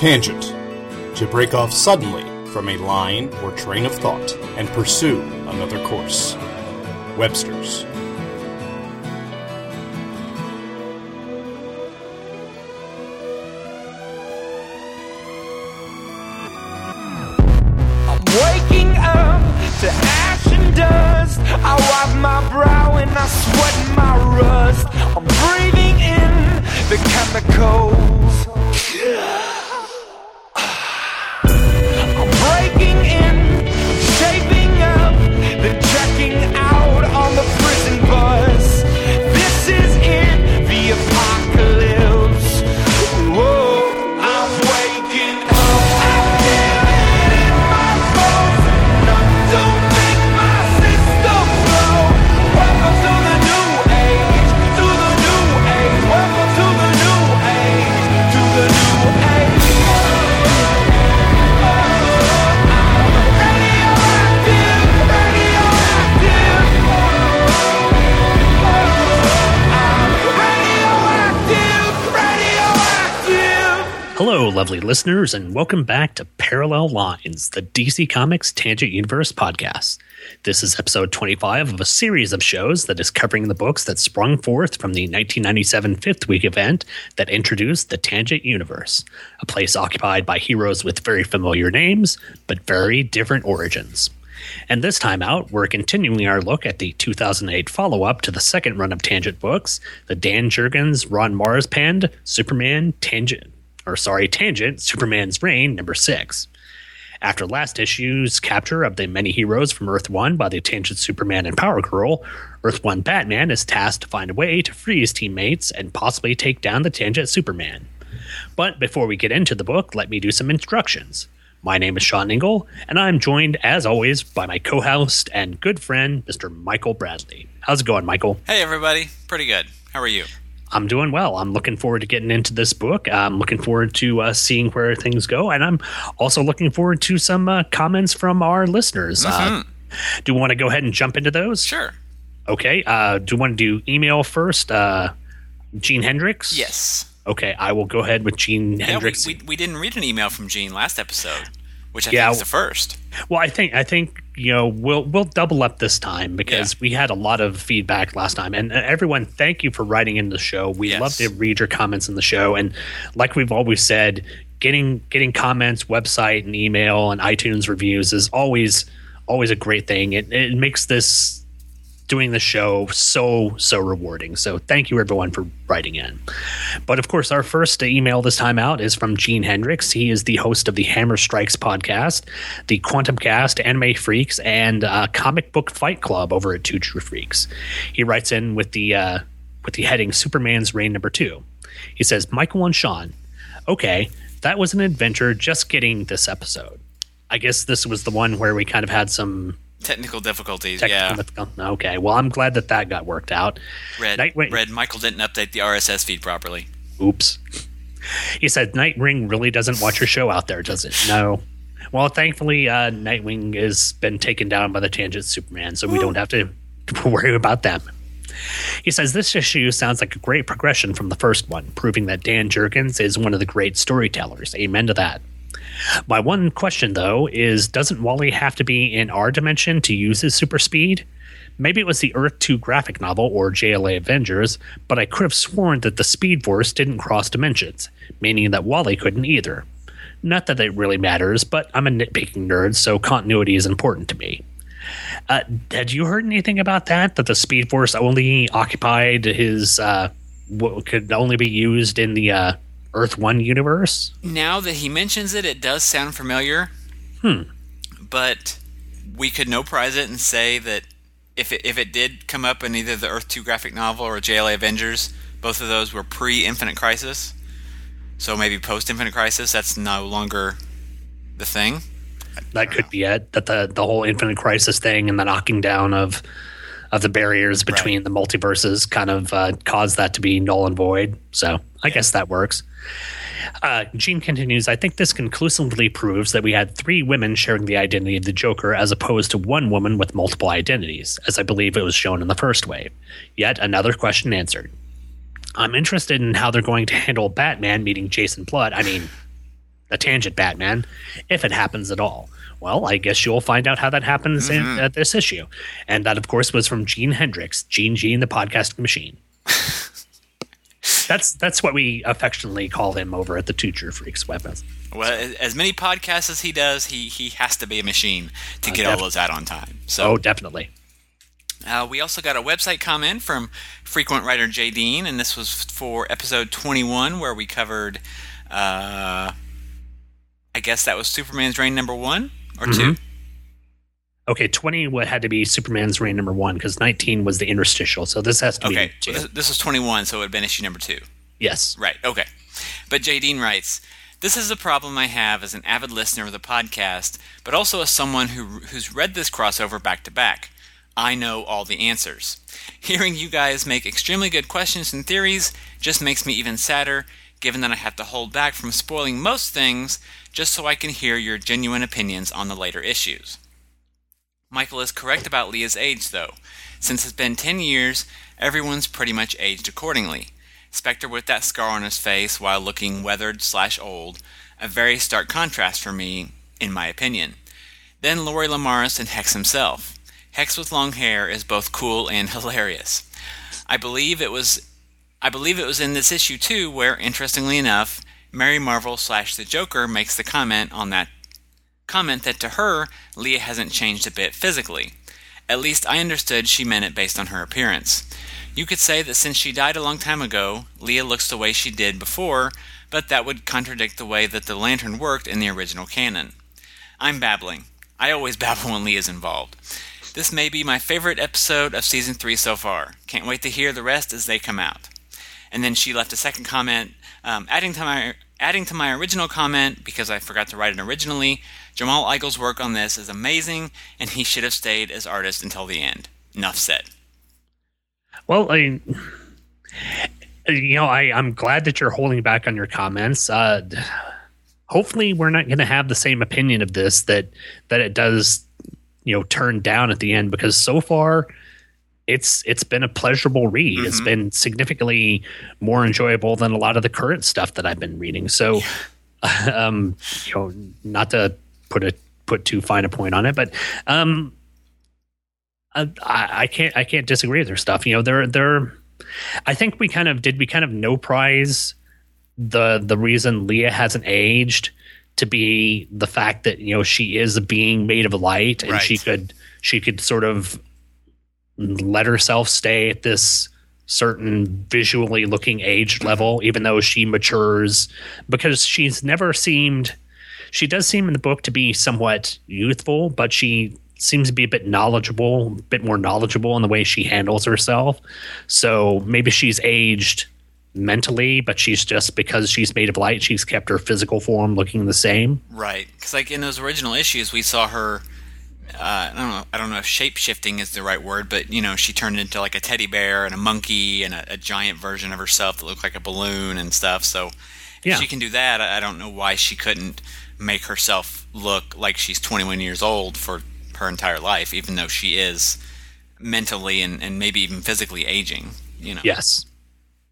Tangent. To break off suddenly from a line or train of thought and pursue another course. Webster's. Listeners, and welcome back to Parallel Lines, the DC Comics Tangent Universe podcast. This is episode 25 of a series of shows that is covering the books that sprung forth from the 1997 Fifth Week event that introduced the Tangent Universe, a place occupied by heroes with very familiar names, but very different origins. And this time out, we're continuing our look at the 2008 follow up to the second run of Tangent books, the Dan Jurgens, Ron Marz penned Superman Tangent, or sorry, Tangent, Superman's Reign, number six. After last issue's capture of the many heroes from Earth 1 by the Tangent Superman and Power Girl, Earth 1 Batman is tasked to find a way to free his teammates and possibly take down the Tangent Superman. But before we get into the book, let me do some instructions. My name is Sean Ingle, and I'm joined, as always, by my co host and good friend, Mr. Michael Bradley. How's it going, Michael? Hey, everybody. Pretty good. How are you? I'm doing well. I'm looking forward to getting into this book. I'm looking forward to uh, seeing where things go, and I'm also looking forward to some uh, comments from our listeners. Uh, do you want to go ahead and jump into those? Sure. Okay. Uh, do you want to do email first? Uh, Gene Hendricks? Yes. Okay, I will go ahead with Gene Yeah, we, Hendricks. we, we didn't read an email from Gene last episode, which I Yeah. think is the first. Well, I think I think you know we'll we'll double up this time because Yeah. we had a lot of feedback last time, and uh, everyone, thank you for writing in the show. We Yes. love to read your comments in the show, and like we've always said, getting getting comments, website and email and iTunes reviews is always always a great thing. It it makes this doing the show so so rewarding. So thank you everyone for writing in. But of course, our first email this time out is from Gene Hendricks. He is the host of the Hammer Strikes podcast, the Quantum Cast, Anime Freaks, and uh, Comic Book Fight Club over at Two True Freaks. He writes in with the uh, with the heading Superman's Reign number two. He says, Michael and Sean, okay, that was an adventure just getting this episode. I guess this was the one where we kind of had some Technical difficulties. technical. yeah. Okay, well, I'm glad that that got worked out. Red, Nightwing- Red, Michael didn't update the RSS feed properly. Oops. He said Nightwing really doesn't watch your show out there, does it? No. Well, thankfully, uh, Nightwing has been taken down by the Tangent Superman, so we don't have to worry about them. He says this issue sounds like a great progression from the first one, proving that Dan Jurgens is one of the great storytellers. Amen to that. My one question, though, is doesn't Wally have to be in our dimension to use his super speed? Maybe it was the Earth 2 graphic novel or JLA Avengers, but I could have sworn that the Speed Force didn't cross dimensions, meaning that Wally couldn't either. Not that it really matters, but I'm a nitpicking nerd, so continuity is important to me. Uh, had you heard anything about that? That the Speed Force only occupied his, uh, could only be used in the uh, Earth 1 universe? Now that he mentions it, it does sound familiar. Hmm. But we could no prize it and say that if it, if it did come up in either the Earth 2 graphic novel or JLA Avengers, both of those were pre Infinite Crisis. So maybe post Infinite Crisis, that's no longer the thing. That could be it. That the the whole Infinite Crisis thing and the knocking down of of the barriers between the multiverses kind of uh, caused that to be null and void. So I guess that works. Uh, Gene continues, I think this conclusively proves that we had three women sharing the identity of the Joker as opposed to one woman with multiple identities, as I believe it was shown in the first wave. Yet another question answered. I'm interested in how they're going to handle Batman meeting Jason Blood. I mean, a tangent Batman, if it happens at all. Well, I guess you'll find out how that happens in at this issue. And that, of course, was from Gene Hendricks, Gene Gene, the podcasting machine. that's that's what we affectionately call him over at the Two True Freaks weapons. Well, as- many podcasts as he does, he he has to be a machine to get all those out on time. So Oh, definitely. Uh, we also got a website comment from frequent writer Jay Dean, and this was for episode 21, where we covered, uh, I guess that was Superman's Reign number one or two. Mm-hmm. Okay, 20 would had to be Superman's reign number one because 19 was the interstitial. So this has to Okay, be two. this, this was 21, so it would have been issue number two. yes. Right, okay. But Jay Dean writes, This is a problem I have as an avid listener of the podcast, but also as someone who, who's read this crossover back to back. I know all the answers. Hearing you guys make extremely good questions and theories just makes me even sadder, given that I have to hold back from spoiling most things just so I can hear your genuine opinions on the later issues. Michael is correct about Leah's age, though. Since it's been 10 years, everyone's pretty much aged accordingly. Spectre with that scar on his face while looking weathered slash old, a very stark contrast for me, in my opinion. Then Lori Lemaris and Hex himself. Hex with long hair is both cool and hilarious. I believe it was I believe it was in this issue too where, interestingly enough, Mary Marvel slash the Joker makes the comment on that comment that to her, Leah hasn't changed a bit physically. At least I understood she meant it based on her appearance. You could say that since she died a long time ago, Leah looks the way she did before, but that would contradict the way that the lantern worked in the original canon. I'm babbling. I always babble when Leah's involved. This may be my favorite episode of season 3 so far. Can't wait to hear the rest as they come out. And then she left a second comment, um, adding to my adding to my original comment because I forgot to write it originally. Jamal Igle's work on this is amazing, and he should have stayed as artist until the end. Enough said. Well, I, you know, I, I'm glad that you're holding back on your comments. Uh, hopefully, we're not going to have the same opinion of this that that it does, you know, turn down at the end because so far. It's it's been a pleasurable read. It's been significantly more enjoyable than a lot of the current stuff that I've been reading. So, um, you know, not to put a put too fine a point on it, but um, I, I can't I can't disagree with their stuff. You know, they're they're. I think we kind of did we kind of no prize the the reason Leah hasn't aged to be the fact that you know she is a being made of light and Right. she could she could sort of let herself stay at this certain visually looking age level even though she matures because she's never seemed she does seem in the book to be somewhat youthful but she seems to be a bit knowledgeable a bit more knowledgeable in the way she handles herself so maybe she's aged mentally but she's just because she's made of light she's kept her physical form looking the same Right, because like in those original issues, we saw her. Uh, I don't know. I don't know if shape shifting is the right word, but you know, she turned into like a teddy bear and a monkey and a, a giant version of herself that looked like a balloon and stuff. So, if Yeah. she can do that, I I don't know why she couldn't make herself look like she's 21 years old for her entire life, even though she is mentally and, and maybe even physically aging. You know. yes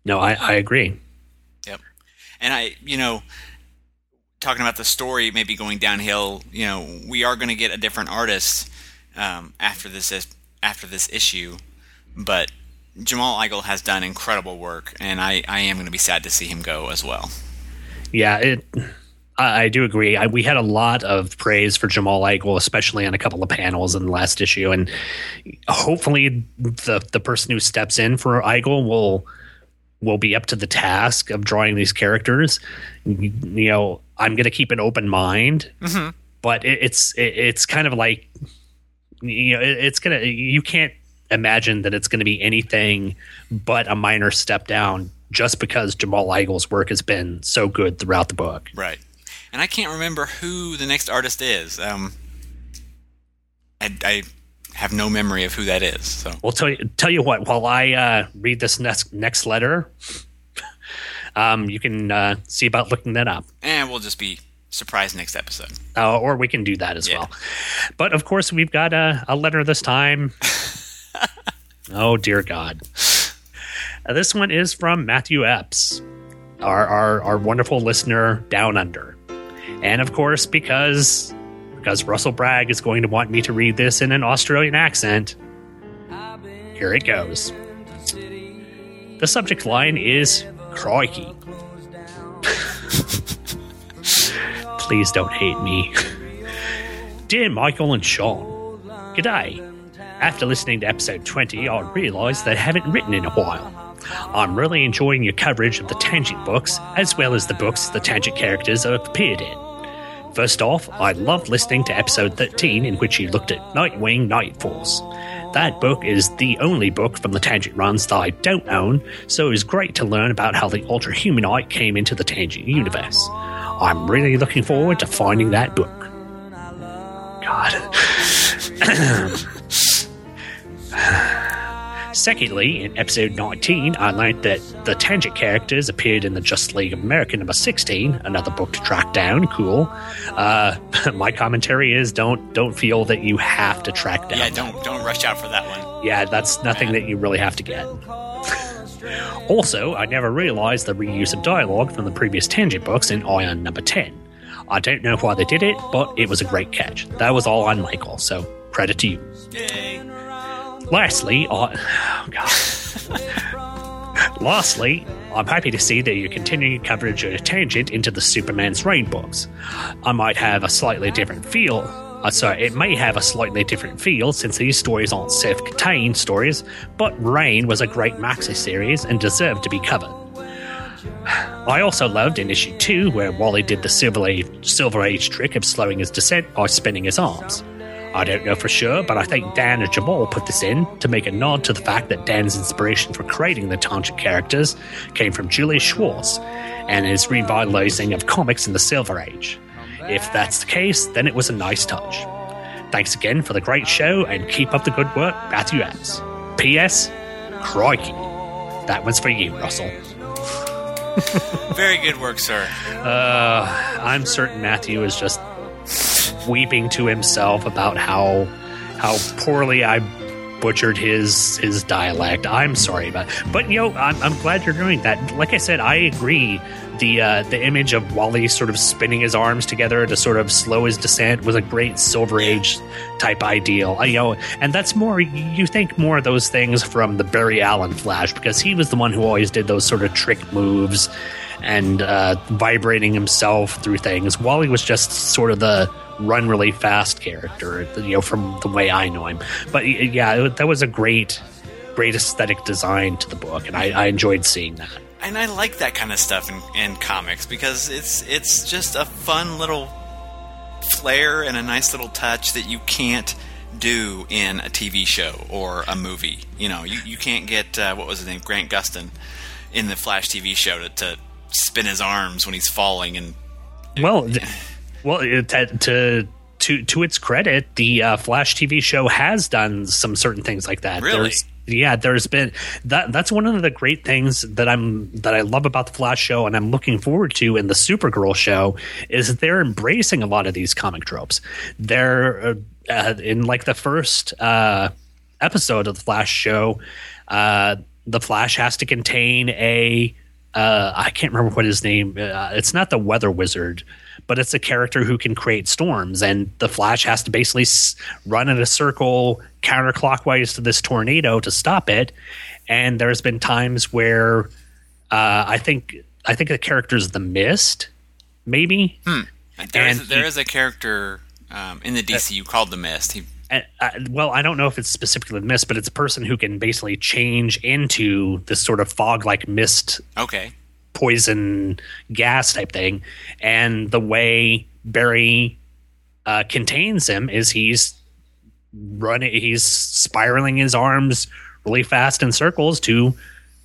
no i, I agree Yep. And I, you know, talking about the story maybe going downhill, you know, we are going to get a different artist um, after this is, after this issue, but Jamal Igle has done incredible work, and I, I am going to be sad to see him go as well. Yeah, it. I, I do agree. I, we had a lot of praise for Jamal Igle, especially on a couple of panels in the last issue, and hopefully the the person who steps in for Igle will will be up to the task of drawing these characters. You, know, I'm going to keep an open mind, but it, it's it, it's kind of like you know, it, it's gonna you can't imagine that it's going to be anything but a minor step down just because Jamal Igle's work has been so good throughout the book. Right. And I can't remember who the next artist is. Um, I, I have no memory of who that is. So Well, tell you tell you what. While I uh, read this next next letter, um, you can uh, see about looking that up, and we'll just be surprised next episode. uh, or we can do that as Yeah. well. But of course, we've got a, a letter this time. oh dear God! Uh, this one is from Matthew Epps, our, our our wonderful listener down under. And of course, because because Russell Bragg is going to want me to read this in an Australian accent, here it goes. The subject line is crikey. Please don't hate me. Dear Michael and Sean, G'day. After listening to episode 20, I realised that I haven't written in a while. I'm really enjoying your coverage of the Tangent books, as well as the books the Tangent characters have appeared in. First off, I loved listening to episode 13 in which you looked at Nightwing Night Force. That book is the only book from the Tangent runs that I don't own, so it was great to learn about how the Ultra Humanite came into the Tangent universe. I'm really looking forward to finding that book. God. Secondly, in episode 19, I learned that the Tangent characters appeared in the Just League of America number 16, another book to track down. Cool. Uh, my commentary is don't don't feel that you have to track down. Yeah, don't don't rush out for that one. Yeah, that's nothing that you really have to get. also, I never realized the reuse of dialogue from the previous Tangent books in Ion number 10. I don't know why they did it, but it was a great catch. That was all on Michael, so credit to you. Yay. Lastly, I, oh God. Lastly, I'm happy to see that you're continuing coverage of a Tangent into the Superman's Reign books. I might have a slightly different feel. Uh, sorry, it may have a slightly different feel since these stories aren't self-contained stories, but Reign was a great maxi series and deserved to be covered. I also loved in issue 2 where Wally did the Silver Age, Silver Age trick of slowing his descent by spinning his arms. I don't know for sure, but I think Dan and Jamal put this in to make a nod to the fact that Dan's inspiration for creating the Tangent characters came from Julius Schwartz and his revitalizing of comics in the Silver Age. If that's the case, then it was a nice touch. Thanks again for the great show and keep up the good work, Matthew Epps. P.S. Crikey. That one's for you, Russell. Very good work, sir. Uh, I'm certain Matthew is just weeping to himself about how how poorly I butchered his his dialect. I'm sorry about, but you know, I'm, I'm glad you're doing that. Like I said, I agree. The uh, the image of Wally sort of spinning his arms together to sort of slow his descent was a great Silver Age type ideal. I, you know, and that's more you think more of those things from the Barry Allen Flash because he was the one who always did those sort of trick moves and uh, vibrating himself through things. Wally was just sort of the run really fast character, you know, from the way I know him. But yeah, it- that was a great, great aesthetic design to the book, and I, I enjoyed seeing that. And I like that kind of stuff in, in comics because it's it's just a fun little flair and a nice little touch that you can't do in a TV show or a movie. You know, you, you can't get uh, what was his name, Grant Gustin, in the Flash TV show to, to spin his arms when he's falling and Well, well, it, to to to to its credit, the uh, Flash TV show has done some certain things like that. Really? There's, yeah, there's been that. That's one of the great things that I'm that I love about the Flash show, and I'm looking forward to in the Supergirl show is that they're embracing a lot of these comic tropes. They're uh, uh, in like the first uh, episode of the Flash show. Uh, the Flash has to contain a uh, I can't remember what his name. Uh, it's not the Weather Wizard, but it's a character who can create storms, and the Flash has to basically s- run in a circle counterclockwise to this tornado to stop it. And there's been times where uh, I think I think the character's the Mist, maybe. There And is there he- is a character um, in the DCU called the Mist. He And, uh, well, I don't know if it's specifically the mist, but it's a person who can basically change into this sort of fog-like mist okay. Poison gas type thing. And the way Barry uh, contains him is he's running, he's spiraling his arms really fast in circles to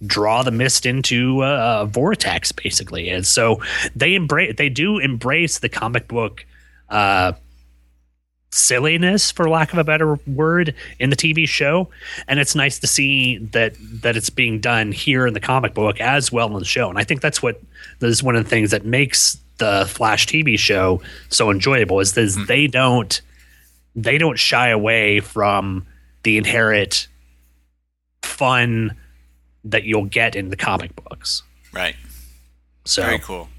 draw the mist into uh, a vortex, basically. And so they embrace, they do embrace the comic book. Uh, silliness for lack of a better word in the TV show and it's nice to see that that it's being done here in the comic book as well in the show and I think that's what that is one of the things that makes the Flash TV show so enjoyable is that hmm. they don't they don't shy away from the inherent fun that you'll get in the comic books Right. so Very cool.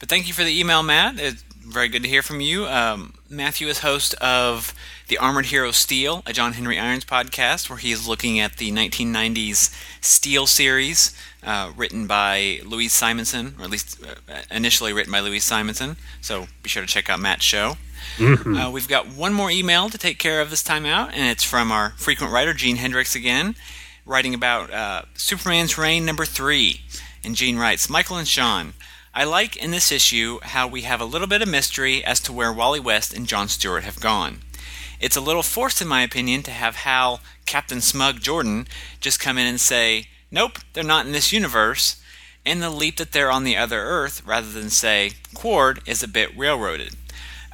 But thank you for the email, Matt. It very good to hear from you. Um, Matthew is host of the Armored Hero Steel, a John Henry Irons podcast, where he is looking at the 1990s Steel series, uh, written by Louise Simonson, or at least uh, initially written by Louise Simonson. So be sure to check out Matt's show. Uh, we've got one more email to take care of this time out, and it's from our frequent writer, Gene Hendricks, again, writing about uh, Superman's Reign number three. And Gene writes Michael and Sean, I like in this issue how we have a little bit of mystery as to where Wally West and John Stewart have gone. It's a little forced, in my opinion, to have Hal, Captain Smug Jordan, just come in and say, Nope, they're not in this universe, and the leap that they're on the other Earth, rather than say, Qward, is a bit railroaded.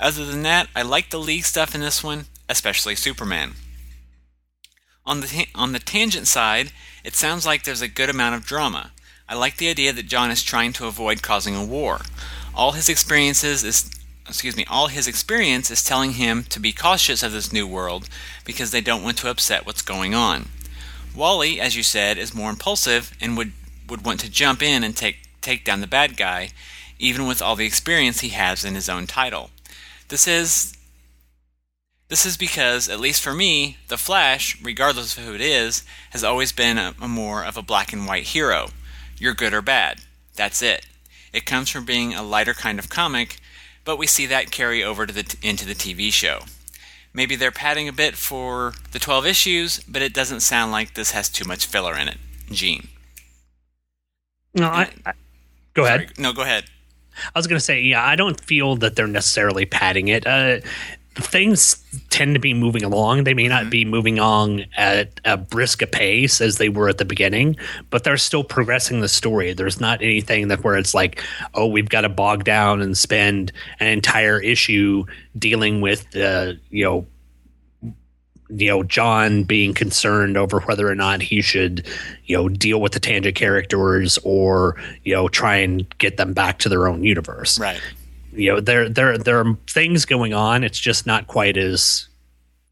Other than that, I like the League stuff in this one, especially Superman. On the on the tangent side, it sounds like there's a good amount of drama. I like the idea that John is trying to avoid causing a war. All his experiences is excuse me, all his experience is telling him to be cautious of this new world because they don't want to upset what's going on. Wally, as you said, is more impulsive and would would want to jump in and take take down the bad guy, even with all the experience he has in his own title. This is this is because, at least for me, the Flash, regardless of who it is, has always been a, a more of a black and white hero. You're good or bad. That's it. It comes from being a lighter kind of comic, but we see that carry over to the t- into the TV show. Maybe they're padding a bit for the 12 issues, but it doesn't sound like this has too much filler in it. Gene. No, I, I, go ahead. No, go ahead. I was going to say, yeah, I don't feel that they're necessarily padding it. Uh, things tend to be moving along. They may not be moving on at a brisk a pace as they were at the beginning, but they're still progressing the story. There's not anything that where it's like, oh, we've got to bog down and spend an entire issue dealing with, uh, you know, you know John being concerned over whether or not he should you know deal with the tangent characters or you know try and get them back to their own universe Right. You know there there there are things going on it's just not quite as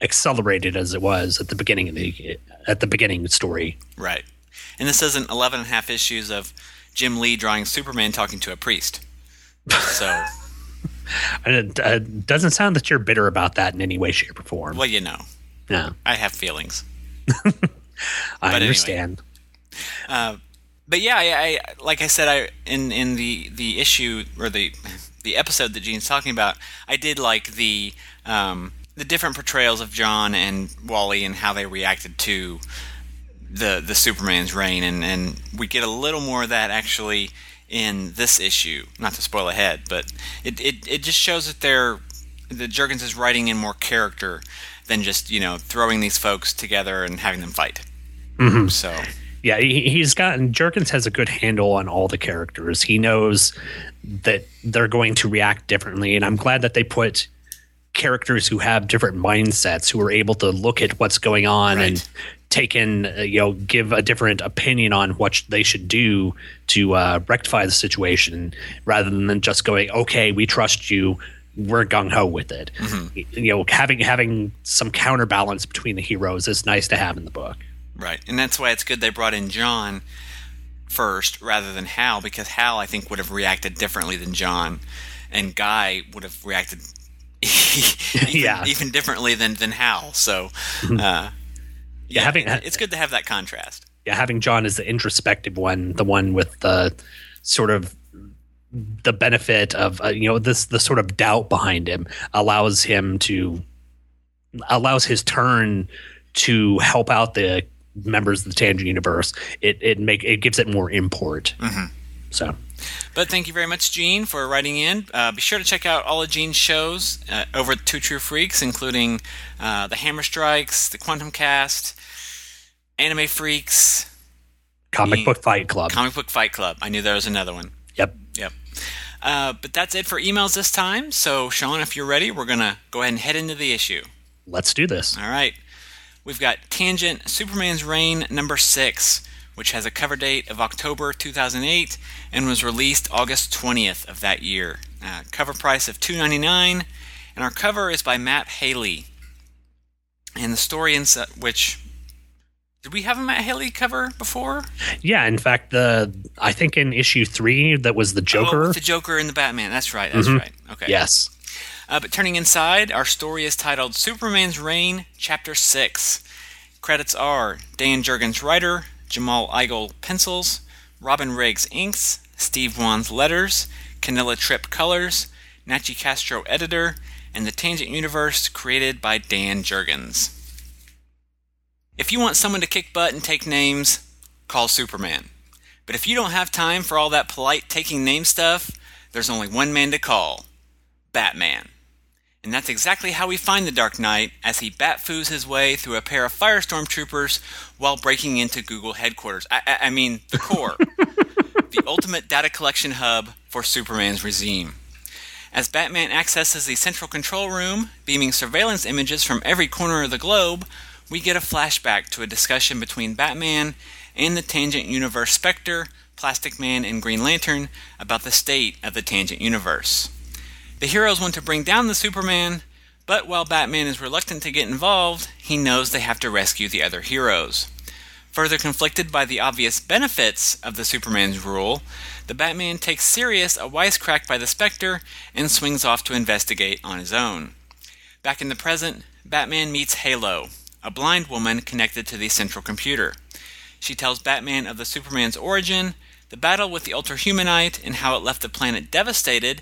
accelerated as it was at the beginning of the at the beginning story Right. And this isn't 11 and a half issues of Jim Lee drawing Superman talking to a priest. So, and it uh, doesn't sound that you're bitter about that in any way shape or form well, you know, no I have feelings. i anyway. understand but yeah, I, I like I said, I in in the the issue or the the episode that Gene's talking about, I did like the um, the different portrayals of John and Wally and how they reacted to the the Superman's reign, and and we get a little more of that actually in this issue. Not to spoil ahead, but it it, it just shows that they're that Jurgens is writing in more character than just you know throwing these folks together and having them fight. So yeah, he, he's gotten Jurgens has a good handle on all the characters. He knows that they're going to react differently, and I'm glad that they put characters who have different mindsets who are able to look at what's going on Right. and take in, uh, you know, give a different opinion on what sh- they should do to uh, rectify the situation, rather than just going, "Okay, we trust you." We're gung ho with it. You know, having having some counterbalance between the heroes is nice to have in the book. Right, and that's why it's good they brought in John first rather than Hal, because Hal I think would have reacted differently than John, and Guy would have reacted even, Yeah. even differently than than Hal. So, uh, yeah, having- it's good to have that contrast. yeah, having John as the introspective one, the one with the sort of the benefit of uh, you know this the sort of doubt behind him allows him to allows his turn to help out the members of the tangent universe. It it make it gives it more import. So But thank you very much, Gene, for writing in. Uh, be sure to check out all of Gene's shows uh, over at Two True Freaks, including uh, the Hammer Strikes, the Quantum Cast, Anime Freaks, comic Me- book fight club. Comic Book Fight Club. I knew there was another one. yep. Yep. Uh, but that's it for emails this time. So, Sean, if you're ready, we're going to go ahead and head into the issue. Let's do this. All right. We've got Tangent Superman's Reign number six, which has a cover date of October 2008 and was released August 20th of that year. Uh, cover price of $2.99, and our cover is by Matt Haley. And the story in which did we have a Matt Haley cover before? Yeah, in fact, the I think in issue three that was the Oh, Joker. with the Joker and the Batman. That's right. That's Mhm. right. Okay. Yes. Uh, but turning inside, our story is titled Superman's Reign, Chapter 6. Credits are Dan Jurgens writer, Jamal Igle pencils, Robin Riggs inks, Steve Wands letters, Kanila Tripp colors, Nachie Castro editor, and the Tangent Universe created by Dan Jurgens. If you want someone to kick butt and take names, call Superman. But if you don't have time for all that polite taking name stuff, there's only one man to call Batman. And that's exactly how we find the Dark Knight as he batfoos his way through a pair of firestorm troopers while breaking into Google headquarters. I, I, I mean, the core. the ultimate data collection hub for Superman's regime. As Batman accesses the central control room, beaming surveillance images from every corner of the globe, we get a flashback to a discussion between Batman and the Tangent Universe Spectre, Plastic Man, and Green Lantern about the state of the Tangent Universe. The heroes want to bring down the Superman, but while Batman is reluctant to get involved, he knows they have to rescue the other heroes. Further conflicted by the obvious benefits of the Superman's rule, the Batman takes serious a wisecrack by the Spectre and swings off to investigate on his own. Back in the present, Batman meets Halo, a blind woman connected to the central computer. She tells Batman of the Superman's origin, the battle with the Ultrahumanite, and how it left the planet devastated,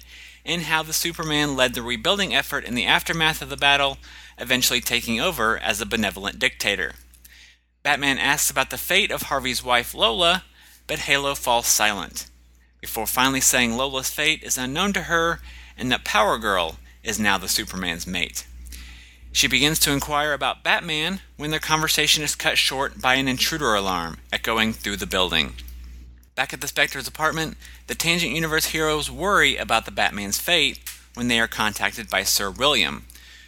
and how the Superman led the rebuilding effort in the aftermath of the battle, eventually taking over as a benevolent dictator. Batman asks about the fate of Harvey's wife Lola, but Halo falls silent, before finally saying Lola's fate is unknown to her and that Power Girl is now the Superman's mate. She begins to inquire about Batman when their conversation is cut short by an intruder alarm echoing through the building. Back at the Spectre's apartment, the Tangent Universe heroes worry about the Batman's fate when they are contacted by Sir William,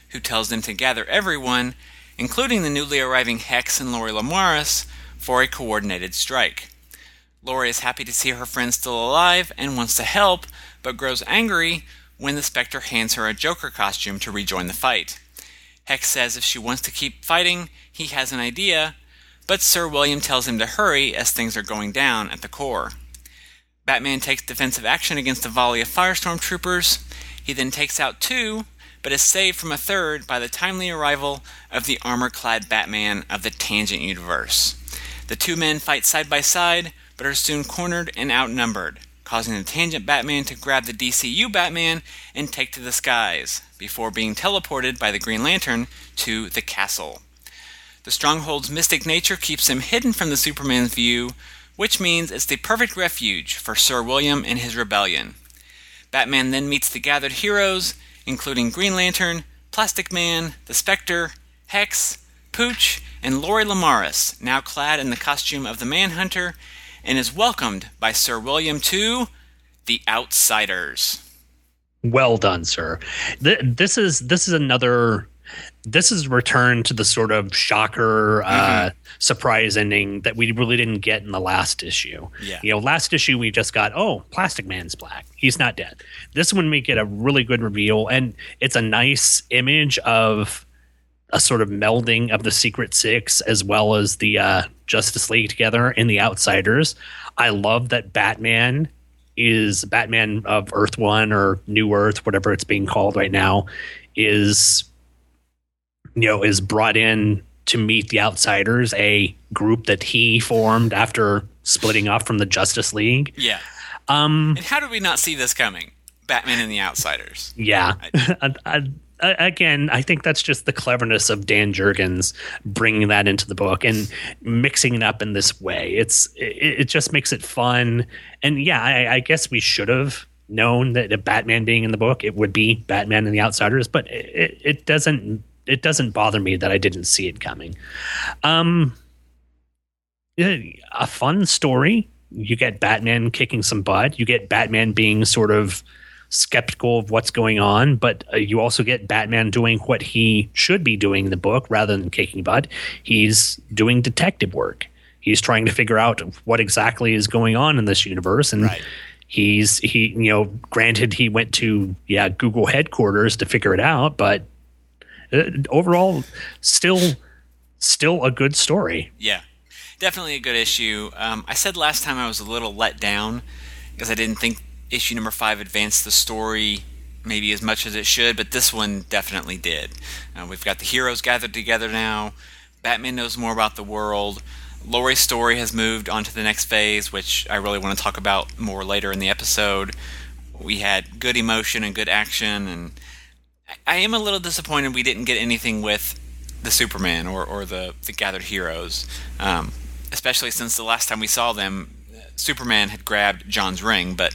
who tells them to gather everyone, including the newly arriving Hex and Lori Lemaris, for a coordinated strike. Lori is happy to see her friend still alive and wants to help, but grows angry when the Spectre hands her a Joker costume to rejoin the fight. Hex says if she wants to keep fighting, he has an idea, but Sir William tells him to hurry as things are going down at the core. Batman takes defensive action against a volley of firestorm troopers. He then takes out two, but is saved from a third by the timely arrival of the armor clad Batman of the Tangent Universe. The two men fight side by side, but are soon cornered and outnumbered, causing the Tangent Batman to grab the DCU Batman and take to the skies, before being teleported by the Green Lantern to the castle. The Stronghold's mystic nature keeps him hidden from the Superman's view, which means it's the perfect refuge for Sir William and his rebellion. Batman then meets the gathered heroes, including Green Lantern, Plastic Man, the Spectre, Hex, Pooch, and Lori Lemaris, now clad in the costume of the Manhunter, and is welcomed by Sir William to the Outsiders. Well done, sir. Th- this is this is another this is a return to the sort of shocker uh, surprise ending that we really didn't get in the last issue. Yeah. You know, last issue we just got, oh, Plastic Man's black. He's not dead. This one we get a really good reveal, and it's a nice image of a sort of melding of the Secret Six as well as the uh, Justice League together in the Outsiders. I love that Batman is Batman of Earth One or New Earth, whatever it's being called right now, is you know is brought in to meet the outsiders a group that he formed after splitting off from the justice league Yeah. um And how did we not see this coming? Batman and the Outsiders. yeah I, I, I- again i think that's just the cleverness of dan jurgens bringing that into the book and mixing it up in this way it's it, it just makes it fun and yeah i, I guess we should have known that batman being in the book it would be batman and the outsiders but it, it doesn't it doesn't bother me that i didn't see it coming um a fun story you get batman kicking some butt you get batman being sort of skeptical of what's going on, but uh, you also get Batman doing what he should be doing in the book rather than kicking butt. He's doing detective work. He's trying to figure out what exactly is going on in this universe, and Right. he's he you know granted he went to yeah Google headquarters to figure it out, but overall still still a good story. Yeah, definitely a good issue. Um, I said last time I was a little let down because I didn't think issue number five advanced the story maybe as much as it should, but this one definitely did. Uh, we've got the heroes gathered together now. Batman knows more about the world. Lori's story has moved on to the next phase, which I really want to talk about more later in the episode. We had good emotion and good action, and I am a little disappointed we didn't get anything with the Superman or, or the, the gathered heroes, um, especially since the last time we saw them, Superman had grabbed John's ring. But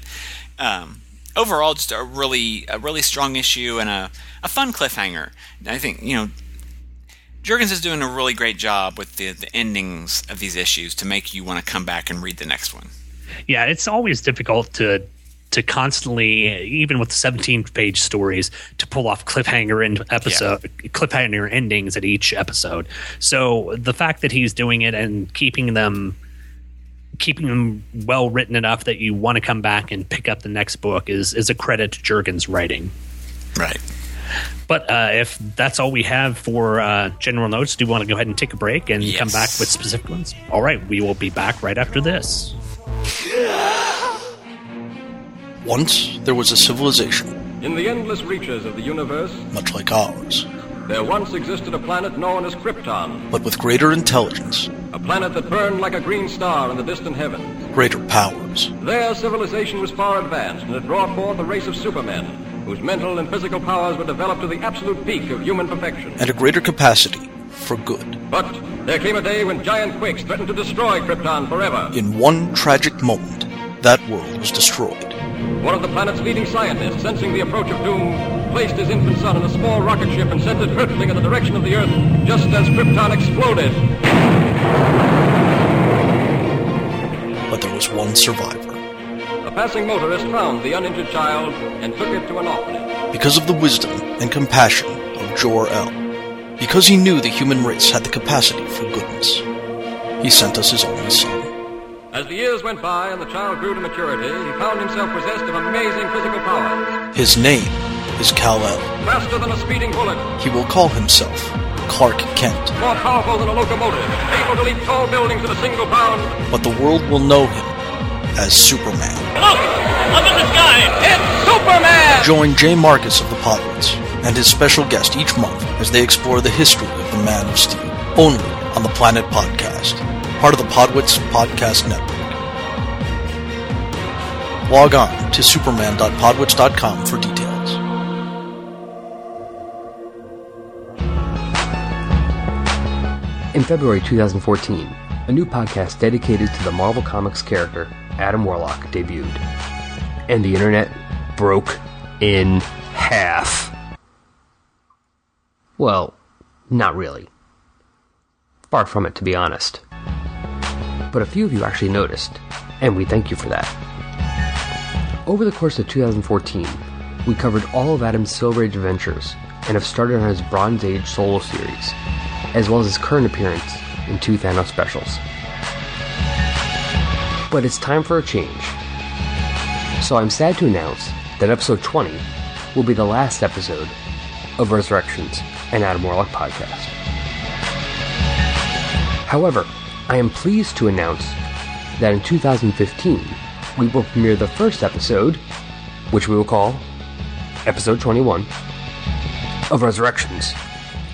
um, overall, just a really a really strong issue and a, a fun cliffhanger. I think you know Jurgens is doing a really great job with the, the endings of these issues to make you want to come back and read the next one. Yeah, it's always difficult to to constantly, even with 17 page stories, to pull off cliffhanger end episode, yeah. cliffhanger endings at each episode. So the fact that he's doing it and keeping them, keeping them well written enough that you want to come back and pick up the next book is is a credit to Jurgens' writing. Right. But uh, if that's all we have for uh, general notes, do you want to go ahead and take a break and yes. come back with specific ones? All right, we will be back right after this. Once there was a civilization. In the endless reaches of the universe, much like ours, there once existed a planet known as Krypton. But with greater intelligence. A planet that burned like a green star in the distant heaven. Greater powers. Their civilization was far advanced and had brought forth a race of supermen whose mental and physical powers were developed to the absolute peak of human perfection. And a greater capacity for good. But there came a day when giant quakes threatened to destroy Krypton forever. In one tragic moment, that world was destroyed. One of the planet's leading scientists, sensing the approach of doom, placed his infant son in a small rocket ship and sent it hurtling in the direction of the Earth just as Krypton exploded. But there was one survivor. A passing motorist found the uninjured child and took it to an orphanage. Because of the wisdom and compassion of Jor-El. Because he knew the human race had the capacity for goodness. He sent us his only son. As the years went by and the child grew to maturity, he found himself possessed of amazing physical powers. His name is Kal-El. Faster than a speeding bullet. He will call himself Clark Kent. More powerful than a locomotive, able to leap tall buildings in a single bound. But the world will know him as Superman. Look! Up in the sky! It's Superman! Join Jay Marcus of the Podwits and his special guest each month as they explore the history of the Man of Steel. Only on the Planet Podcast part of the Podwits Podcast Network. Log on to superman.podwits.com for details. In February 2014, a new podcast dedicated to the Marvel Comics character Adam Warlock debuted. And the internet broke in half. Well, not really. Far from it, to be honest but a few of you actually noticed, and we thank you for that. Over the course of 2014, we covered all of Adam's Silver Age adventures and have started on his Bronze Age solo series, as well as his current appearance in two Thanos specials. But it's time for a change. So I'm sad to announce that episode 20 will be the last episode of Resurrections and Adam Warlock podcast. However, I am pleased to announce that in 2015, we will premiere the first episode, which we will call Episode 21 of Resurrections,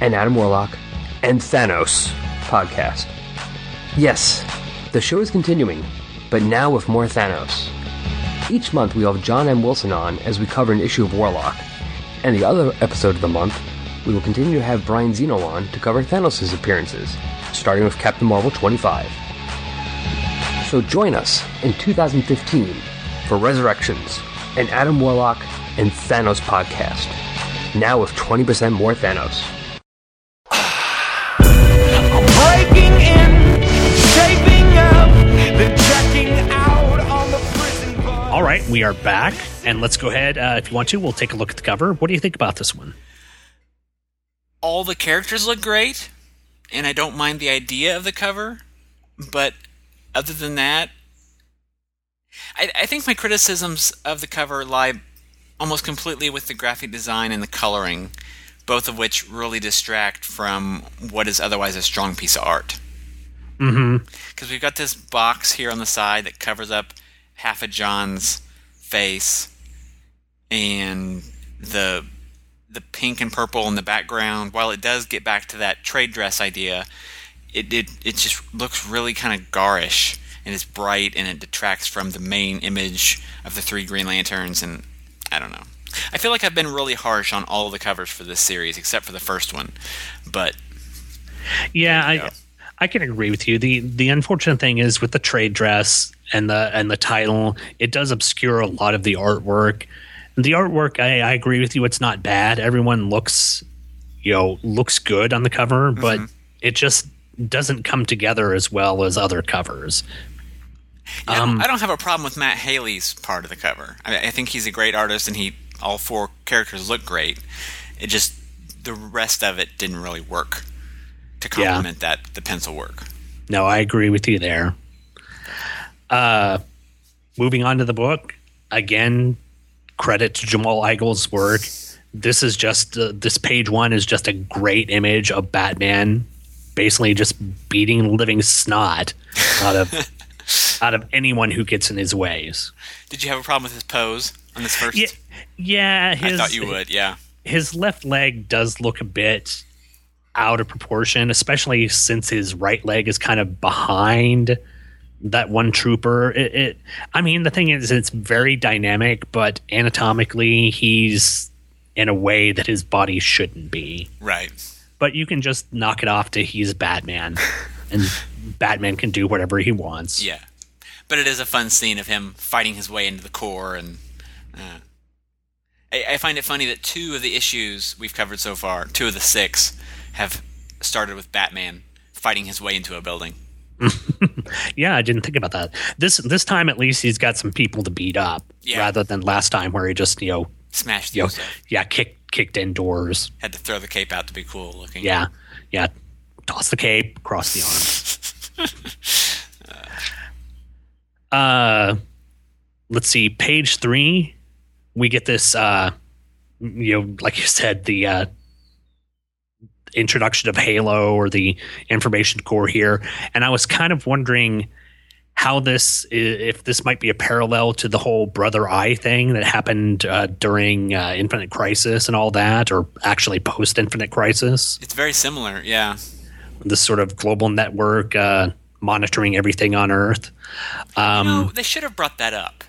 and Adam Warlock and Thanos podcast. Yes, the show is continuing, but now with more Thanos. Each month we have John M. Wilson on as we cover an issue of Warlock, and the other episode of the month, we will continue to have Brian Zeno on to cover Thanos' appearances starting with Captain Marvel 25. So join us in 2015 for Resurrections, an Adam Warlock and Thanos podcast. Now with 20% more Thanos. breaking in, shaping up, then checking out on the prison bus. All right, we are back, and let's go ahead. Uh, if you want to, we'll take a look at the cover. What do you think about this one? All the characters look great and I don't mind the idea of the cover, but other than that, I, I think my criticisms of the cover lie almost completely with the graphic design and the coloring, both of which really distract from what is otherwise a strong piece of art. Because mm-hmm. we've got this box here on the side that covers up half of John's face, and the the pink and purple in the background, while it does get back to that trade dress idea, it it, it just looks really kind of garish and it's bright and it detracts from the main image of the three Green Lanterns and I don't know. I feel like I've been really harsh on all the covers for this series except for the first one, but Yeah, I go. I can agree with you. the The unfortunate thing is with the trade dress and the and the title, it does obscure a lot of the artwork. The artwork, I, I agree with you. It's not bad. Everyone looks, you know, looks good on the cover, but Mm-hmm. it just doesn't come together as well as other covers. Yeah, I, don't, Um, I don't have a problem with Matt Haley's part of the cover. I, I think he's a great artist, and he all four characters look great. It just the rest of it didn't really work to Yeah. complement that the pencil work. No, I agree with you there. Uh, moving on to the book again. Credit to Jamal Igle's work. This is just uh, this page one is just a great image of Batman, basically just beating living snot out of out of anyone who gets in his ways. Did you have a problem with his pose on this first? Yeah, yeah. I thought you would. Yeah, his left leg does look a bit out of proportion, especially since his right leg is kind of behind that one trooper. It, it I mean, the thing is, it's very dynamic, but anatomically, he's in a way that his body shouldn't be. right. But you can just knock it off to he's Batman, and Batman can do whatever he wants. Yeah, but it is a fun scene of him fighting his way into the core, and uh, I, I find it funny that two of the issues we've covered so far, two of the six, have started with Batman fighting his way into a building. Yeah, I didn't think about that. This this time, at least, he's got some people to beat up, Yeah. rather than last time where he just you know Smashed you know, yeah, kicked kicked indoors. Had to throw the cape out to be cool looking. Yeah, yeah. Toss the cape across the arm. uh, let's see. Page three, we get this. Uh, you know, like you said, the uh, introduction of Halo or the information core here, and I was kind of wondering how this, if this might be a parallel to the whole brother eye thing that happened uh, during uh, infinite crisis and all that or actually post infinite crisis It's very similar. Yeah. this sort of global network uh, monitoring everything on earth um, no, they should have brought that up.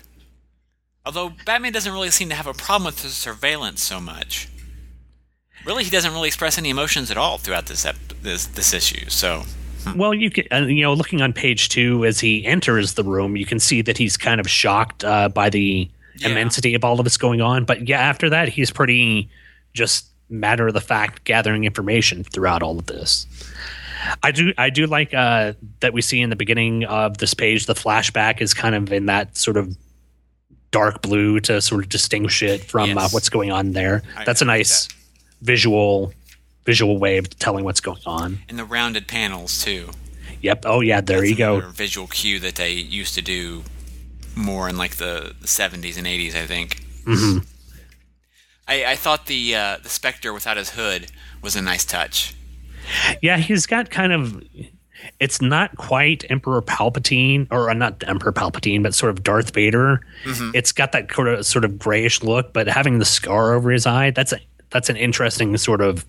Although Batman doesn't really seem to have a problem with the surveillance so much. Really, he doesn't really express any emotions at all throughout this ep- this this issue. So well you can uh, you know looking on page two as he enters the room you can see that he's kind of shocked uh, by the Yeah. immensity of all of this going on but yeah after that he's pretty just matter of the fact gathering information throughout all of this I do I do like uh, that we see in the beginning of this page the flashback is kind of in that sort of dark blue to sort of distinguish it from uh, what's going on there. I- That's a nice that. Visual visual way of telling what's going on. and the rounded panels too. Yep. Oh yeah, there That's you go. Visual cue that they used to do more in like the, 70s and 80s, I think. hmm I, I thought the uh, the Spectre without his hood was a nice touch. Yeah, he's got kind of. It's not quite Emperor Palpatine, or uh, not Emperor Palpatine, but sort of Darth Vader. It's got that sort of sort of grayish look, but having the scar over his eye, that's an interesting sort of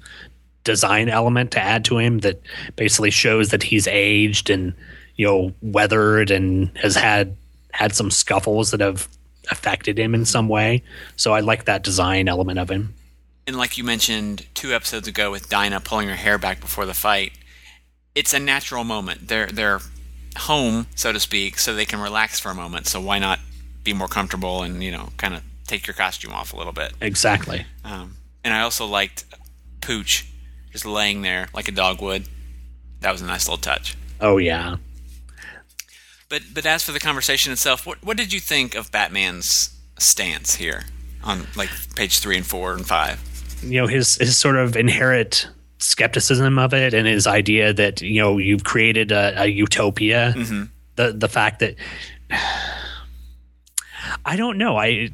design element to add to him that basically shows that he's aged and you know weathered and has had had some scuffles that have affected him in some way. So I like that design element of him. And like you mentioned two episodes ago with Dinah pulling her hair back before the fight, it's a natural moment. They're they're home, so to speak, so they can relax for a moment. So why not be more comfortable and you know kind of take your costume off a little bit? Exactly. Um, and I also liked Pooch just laying there like a dog would. That was a nice little touch. Oh yeah. But but as for the conversation itself, what what did you think of Batman's stance here on like page three and four and five? you know his his sort of inherent skepticism of it and his idea that you know you've created a, a utopia mm-hmm. the the fact that i don't know i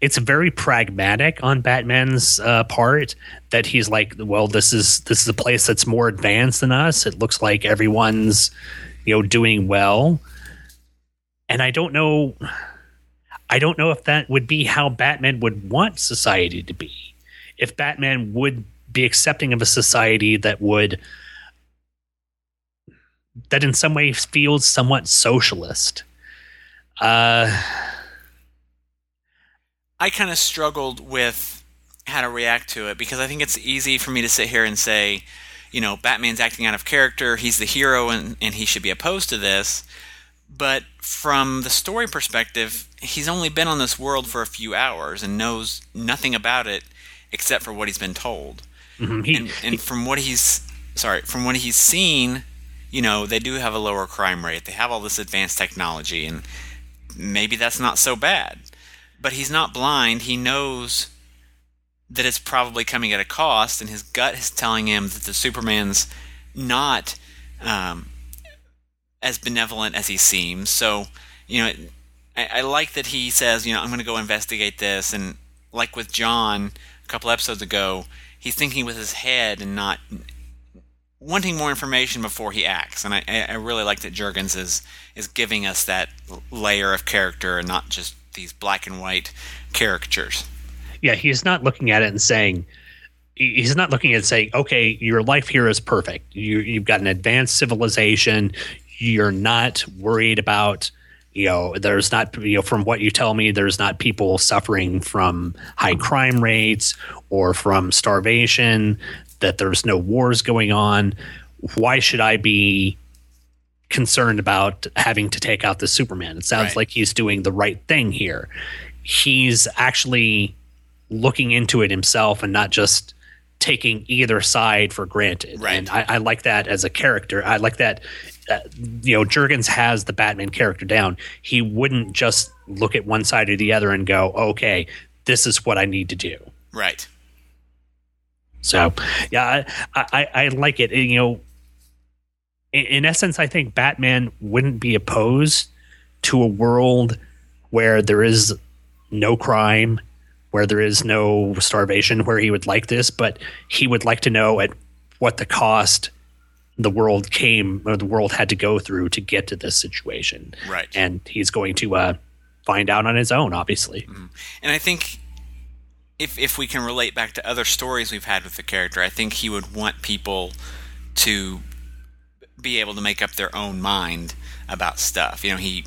it's very pragmatic on batman's uh, part that he's like well this is this is a place that's more advanced than us it looks like everyone's you know doing well and i don't know I don't know if that would be how Batman would want society to be. If Batman would be accepting of a society that would that in some way feels somewhat socialist. Uh I kind of struggled with how to react to it because I think it's easy for me to sit here and say, you know, Batman's acting out of character, he's the hero and, and he should be opposed to this. But from the story perspective, he's only been on this world for a few hours and knows nothing about it except for what he's been told. mhm, he- and, and from what he's sorry, from what he's seen, you know, they do have a lower crime rate. They have all this advanced technology, and maybe that's not so bad. But he's not blind. He knows that it's probably coming at a cost, and his gut is telling him that the Superman's not um, as benevolent as he seems. So, you know, I, I like that he says, you know, I'm going to go investigate this, and like with John a couple episodes ago, he's thinking with his head and not wanting more information before he acts. And I, I really like that Jurgens is is giving us that layer of character and not just these black and white caricatures. yeah, he's not looking at it and saying he's not looking at saying, okay, your life here is perfect. You you've got an advanced civilization. You're not worried about you know there's not you know from what you tell me there's not people suffering from high crime rates or from starvation that there's no wars going on why should i be concerned about having to take out the superman it sounds Right. like he's doing the right thing here he's actually looking into it himself and not just taking either side for granted. Right. And I, I like that as a character. I like that. Uh, you know, Jurgens has the Batman character down. He wouldn't just look at one side or the other and go, "Okay, this is what I need to do." Right. So, yeah, I, I, I like it. You know, in, in essence, I think Batman wouldn't be opposed to a world where there is no crime, where there is no starvation, where he would like this, but he would like to know at what the cost the world came or the world had to go through to get to this situation. Right. And he's going to uh, find out on his own, obviously. And I think if if we can relate back to other stories we've had with the character, I think he would want people to be able to make up their own mind about stuff. You know, he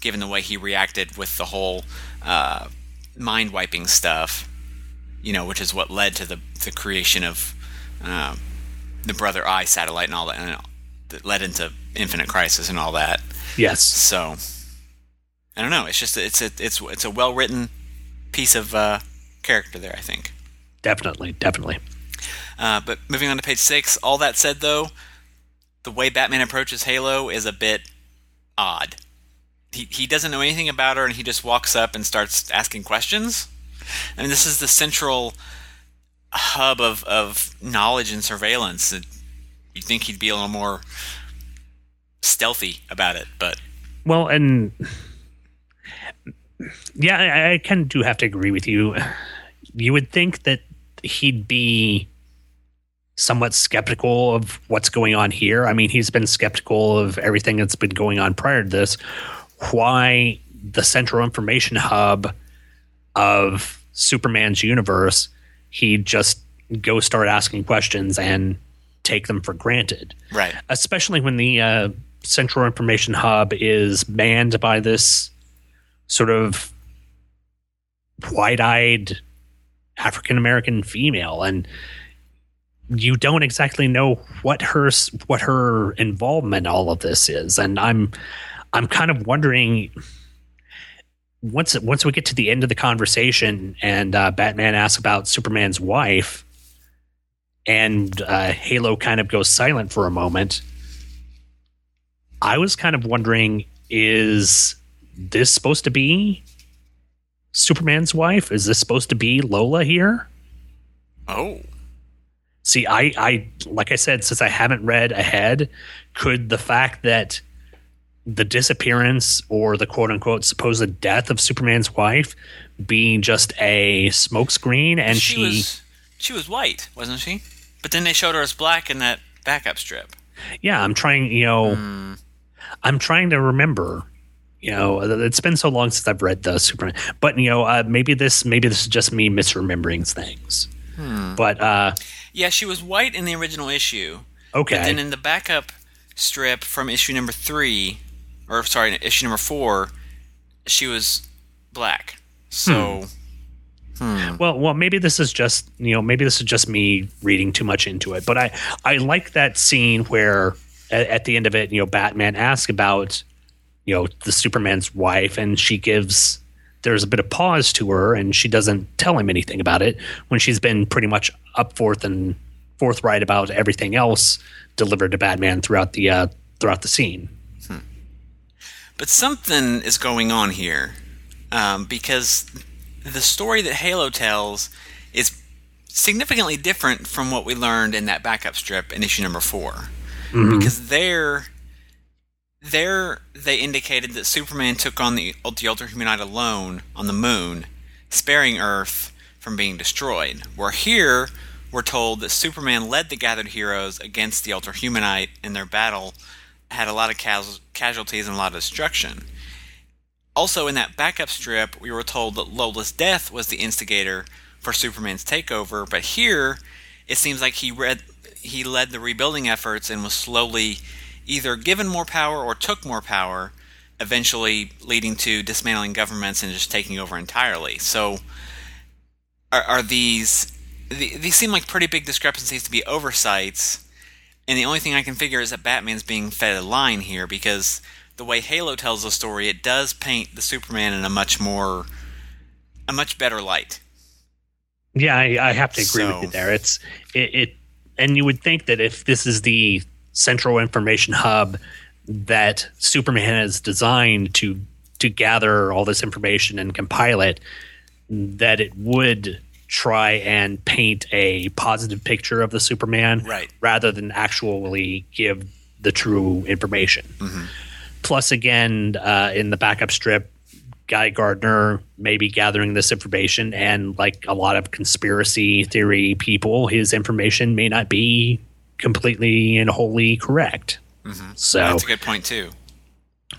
given the way he reacted with the whole uh, mind wiping stuff, you know, which is what led to the the creation of um, the Brother Eye satellite and all that, and that led into Infinite Crisis and all that. Yes. So I don't know. It's just it's a it's it's a well written piece of uh, character there. I think. Definitely. Definitely. Uh, but moving on to page six. All that said, though, the way Batman approaches Halo is a bit odd. He he doesn't know anything about her, and he just walks up and starts asking questions. I mean, this is the central hub of of knowledge and surveillance. You'd think he'd be a little more stealthy about it, but Well, and yeah, I, I kind of do have to agree with you. You would think that he'd be somewhat skeptical of what's going on here. I mean, he's been skeptical of everything that's been going on prior to this. Why the central information hub of Superman's universe, he'd just go start asking questions and take them for granted right. especially when the uh, central information hub is manned by this sort of wide-eyed African American female, and you don't exactly know what her what her involvement in all of this is, and I'm I'm kind of wondering. Once once we get to the end of the conversation and uh, Batman asks about Superman's wife, and uh, Halo kind of goes silent for a moment. I was kind of wondering is this supposed to be Superman's wife? Is this supposed to be Lola here? Oh, See, I, I, like I said, since I haven't read ahead, could the fact that the disappearance or the quote unquote supposed death of Superman's wife being just a smokescreen and she, she, was she was white, wasn't she? But then they showed her as black in that backup strip. yeah, I'm trying, you know, I'm trying to remember You know, it's been so long since I've read the Superman, but you know, uh, maybe this maybe this is just me misremembering things. But uh, Yeah, she was white in the original issue. okay, But then in the backup strip from issue number three, or sorry, issue number four, she was black. So Hmm. Well, well, maybe this is just you know maybe this is just me reading too much into it. But I I like that scene where at, at the end of it, you know, Batman asks about you know the Superman's wife, and she gives there's a bit of pause to her, and she doesn't tell him anything about it when she's been pretty much up forth and forthright about everything else delivered to Batman throughout the uh, throughout the scene. But something is going on here um, because the story that Halo tells is significantly different from what we learned in that backup strip in issue number 4 Because there, there they indicated that Superman took on the, the Ultra Humanite alone on the moon, sparing Earth from being destroyed. Where here, we're told that Superman led the gathered heroes against the Ultra Humanite in their battle, had a lot of cas- casualties and a lot of destruction. Also, in that backup strip, we were told that Lola's death was the instigator for Superman's takeover, but here it seems like he read he led the rebuilding efforts and was slowly either given more power or took more power, eventually leading to dismantling governments and just taking over entirely. So, are, are these these seem like pretty big discrepancies to be oversights? And the only thing I can figure is that Batman's being fed a line here because the way Halo tells the story, it does paint the Superman in a much more, a much better light. Yeah, I, I have to agree So- with you there. It's it, it, and you would think that if this is the central information hub that Superman has designed to to gather all this information and compile it, that it would try and paint a positive picture of the Superman, Right. rather than actually give the true information. Plus, again, uh, in the backup strip, Guy Gardner may be gathering this information, and like a lot of conspiracy theory people, his information may not be completely and wholly correct. So, That's a good point too.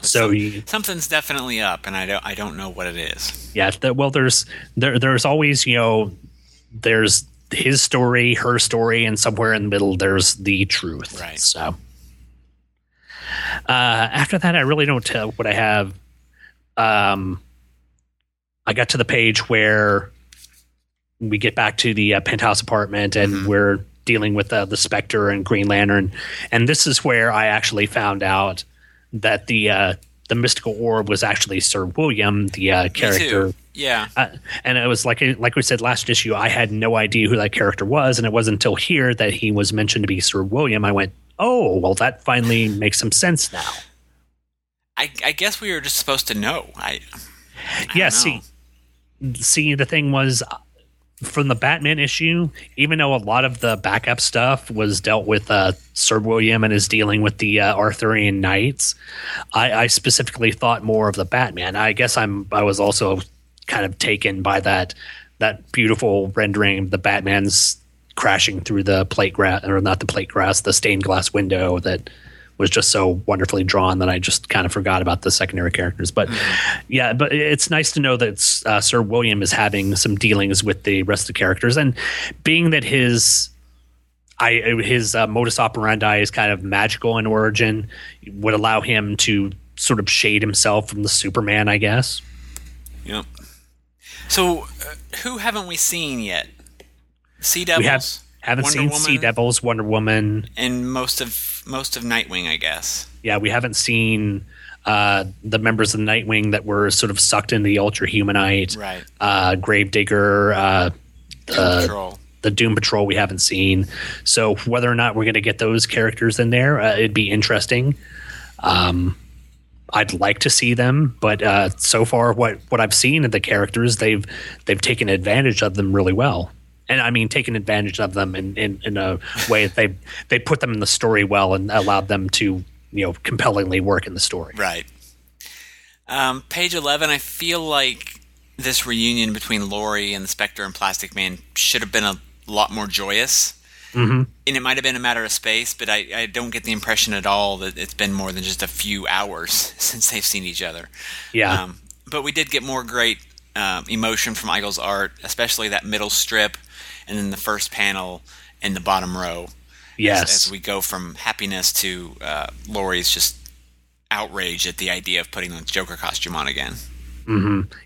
so you, Something's definitely up, and I don't, I don't know what it is. yeah. th- well, there's there there's always you know there's his story, her story, and somewhere in the middle there's the truth. Right. So, uh, after that, I really don't tell what I have. Um, I got to the page where we get back to the uh, penthouse apartment and we're dealing with uh, the Spectre and Green Lantern, and this is where I actually found out that the uh, the mystical orb was actually Sir William, the uh, character. Yeah. Uh, and it was like like we said last issue, I had no idea who that character was, and it wasn't until here that he was mentioned to be Sir William. I went, oh, well, that finally makes some sense now. I, I guess we were just supposed to know. I, I yeah, see, see, the thing was from the Batman issue, even though a lot of the backup stuff was dealt with uh, Sir William and is dealing with the uh, Arthurian knights, I, I specifically thought more of the Batman. I guess I'm I was also kind of taken by that that beautiful rendering of the Batman's crashing through the plate grass or not the plate grass, the stained glass window that was just so wonderfully drawn that I just kind of forgot about the secondary characters. But yeah, but it's nice to know that uh, Sir William is having some dealings with the rest of the characters, and being that his I his uh, modus operandi is kind of magical in origin, would allow him to sort of shade himself from the Superman, I guess. Yep. So, uh, who haven't we seen yet? Sea Devils. we have haven't Wonder seen Woman, Sea Devils, Wonder Woman. and most of most of Nightwing, I guess. Yeah, we haven't seen uh, the members of Nightwing that were sort of sucked into the Ultra Humanite. Right. Uh, Gravedigger, uh, Uh, Patrol. the Doom Patrol we haven't seen. So whether or not we're going to get those characters in there, uh, it'd be interesting. Um, I'd like to see them, but uh, so far, what what I've seen of the characters, they've they've taken advantage of them really well. And I mean, taken advantage of them in, in, in a way that they they put them in the story well and allowed them to you know compellingly work in the story. Right. Um, page 11, I feel like this reunion between Lori and the Spectre and Plastic Man should have been a lot more joyous. Mhm. and it might have been a matter of space, but I, I don't get the impression at all that it's been more than just a few hours since they've seen each other. Yeah. Um, but we did get more great um, emotion from Igle's art, especially that middle strip, and then the first panel in the bottom row. yes. As, as we go from happiness to uh, Lori's just outrage at the idea of putting the Joker costume on again.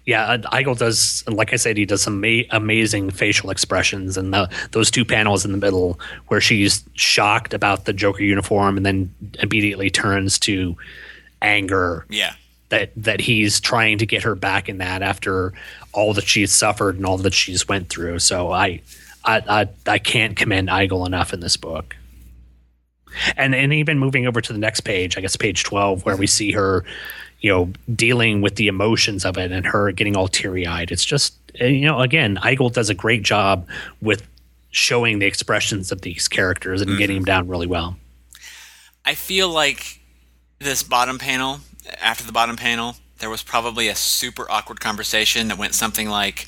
Yeah, uh, Igle does, like I said, he does some ma- amazing facial expressions, and the, those two panels in the middle where she's shocked about the Joker uniform and then immediately turns to anger Yeah. that that he's trying to get her back in that after all that she's suffered and all that she's went through. So I, I, I, I can't commend Igle enough in this book. And and even moving over to the next page, I guess page twelve, where we see her, you know, dealing with the emotions of it and her getting all teary eyed. It's just uh, you know, again, Igle does a great job with showing the expressions of these characters and getting them down really well. I feel like this bottom panel, after the bottom panel, there was probably a super awkward conversation that went something like,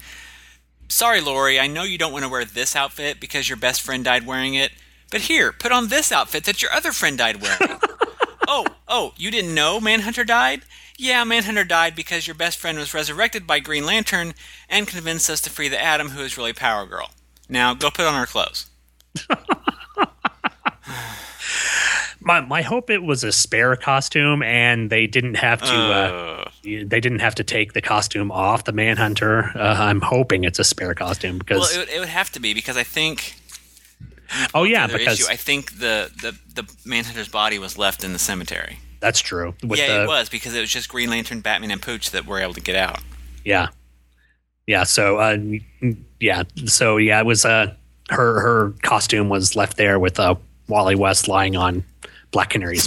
Sorry, Lori, I know you don't want to wear this outfit because your best friend died wearing it, but here, put on this outfit that your other friend died wearing. oh, oh, you didn't know Manhunter died? Yeah, Manhunter died because your best friend was resurrected by Green Lantern and convinced us to free the Atom, who is really Power Girl. Now, go put on her clothes. My my hope it was a spare costume and they didn't have to uh, they didn't have to take the costume off the Manhunter. Uh, I'm hoping it's a spare costume because Well, it, would- it would have to be because I think oh yeah because issue. I think the, the, the Manhunter's body was left in the cemetery. that's true. With yeah, the, it was because it was just Green Lantern, Batman, and Pooch that were able to get out. Yeah, yeah. So uh, yeah, so yeah, it was uh her her costume was left there with uh, Wally West lying on Black Canary's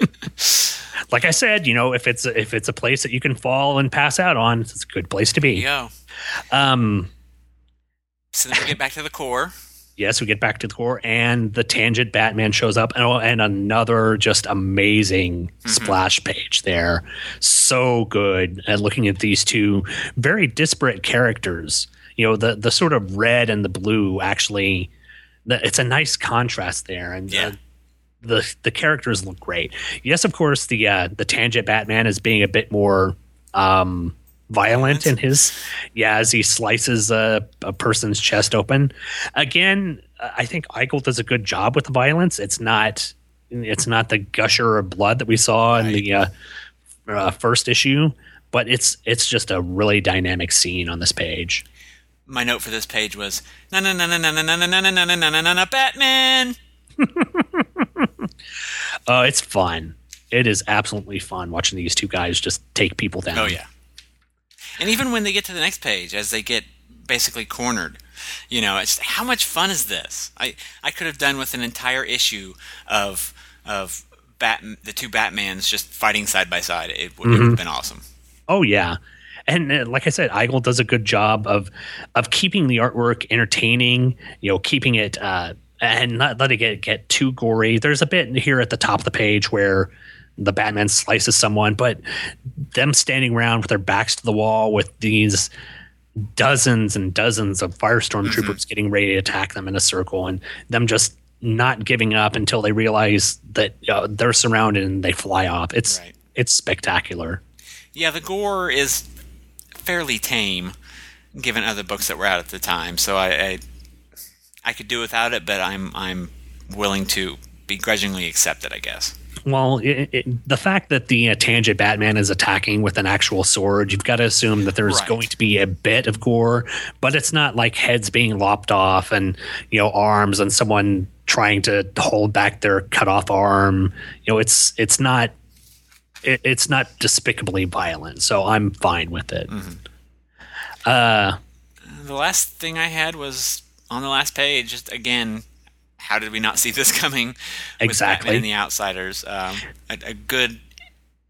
body. like I said, you know, if it's if it's a place that you can fall and pass out on, it's a good place to be. go. Um, So then we get back to the core. yes, we get back to the core, and the tangent Batman shows up, and, oh, and another just amazing splash page there. So good at looking at these two very disparate characters. You know, the the sort of red and the blue actually, the, it's a nice contrast there, and Yeah. uh, the the characters look great. Yes, of course, the uh, the tangent Batman is being a bit more. Um, violent in his yeah as he slices a, a person's chest open again i think Igle does a good job with the violence it's not it's not the gusher of blood that we saw in the uh, uh, first issue but it's it's just a really dynamic scene on this page My note for this page was na na na na na na na na na na na na na na na Batman. Uh, it's fun it is absolutely fun watching these two guys just take people down Oh yeah. And even when they get to the next page, as they get basically cornered, you know, it's how much fun is this? I I could have done with an entire issue of of Bat the two Batmans just fighting side by side. It would, it would have been awesome. Oh yeah, and uh, like I said, Igle does a good job of of keeping the artwork entertaining. You know, keeping it uh, and not letting it get too gory. There's a bit here at the top of the page where the Batman slices someone, but them standing around with their backs to the wall with these dozens and dozens of firestorm troopers getting ready to attack them in a circle, and them just not giving up until they realize that uh, they're surrounded and they fly off. It's Right. it's spectacular. Yeah, the gore is fairly tame, given other books that were out at the time. So I, I, I could do without it, but I'm I'm willing to begrudgingly accept it. I guess. Well, it, it, the fact that the uh, tangent Batman is attacking with an actual sword, you've got to assume that there's Right. going to be a bit of gore, but it's not like heads being lopped off and you know arms and someone trying to hold back their cut off arm. You know, it's it's not it, it's not despicably violent, so I'm fine with it. Mm-hmm. Uh, The last thing I had was on the last page. Just again, how did we not see this coming? With Exactly. And the Outsiders. Um, a, a good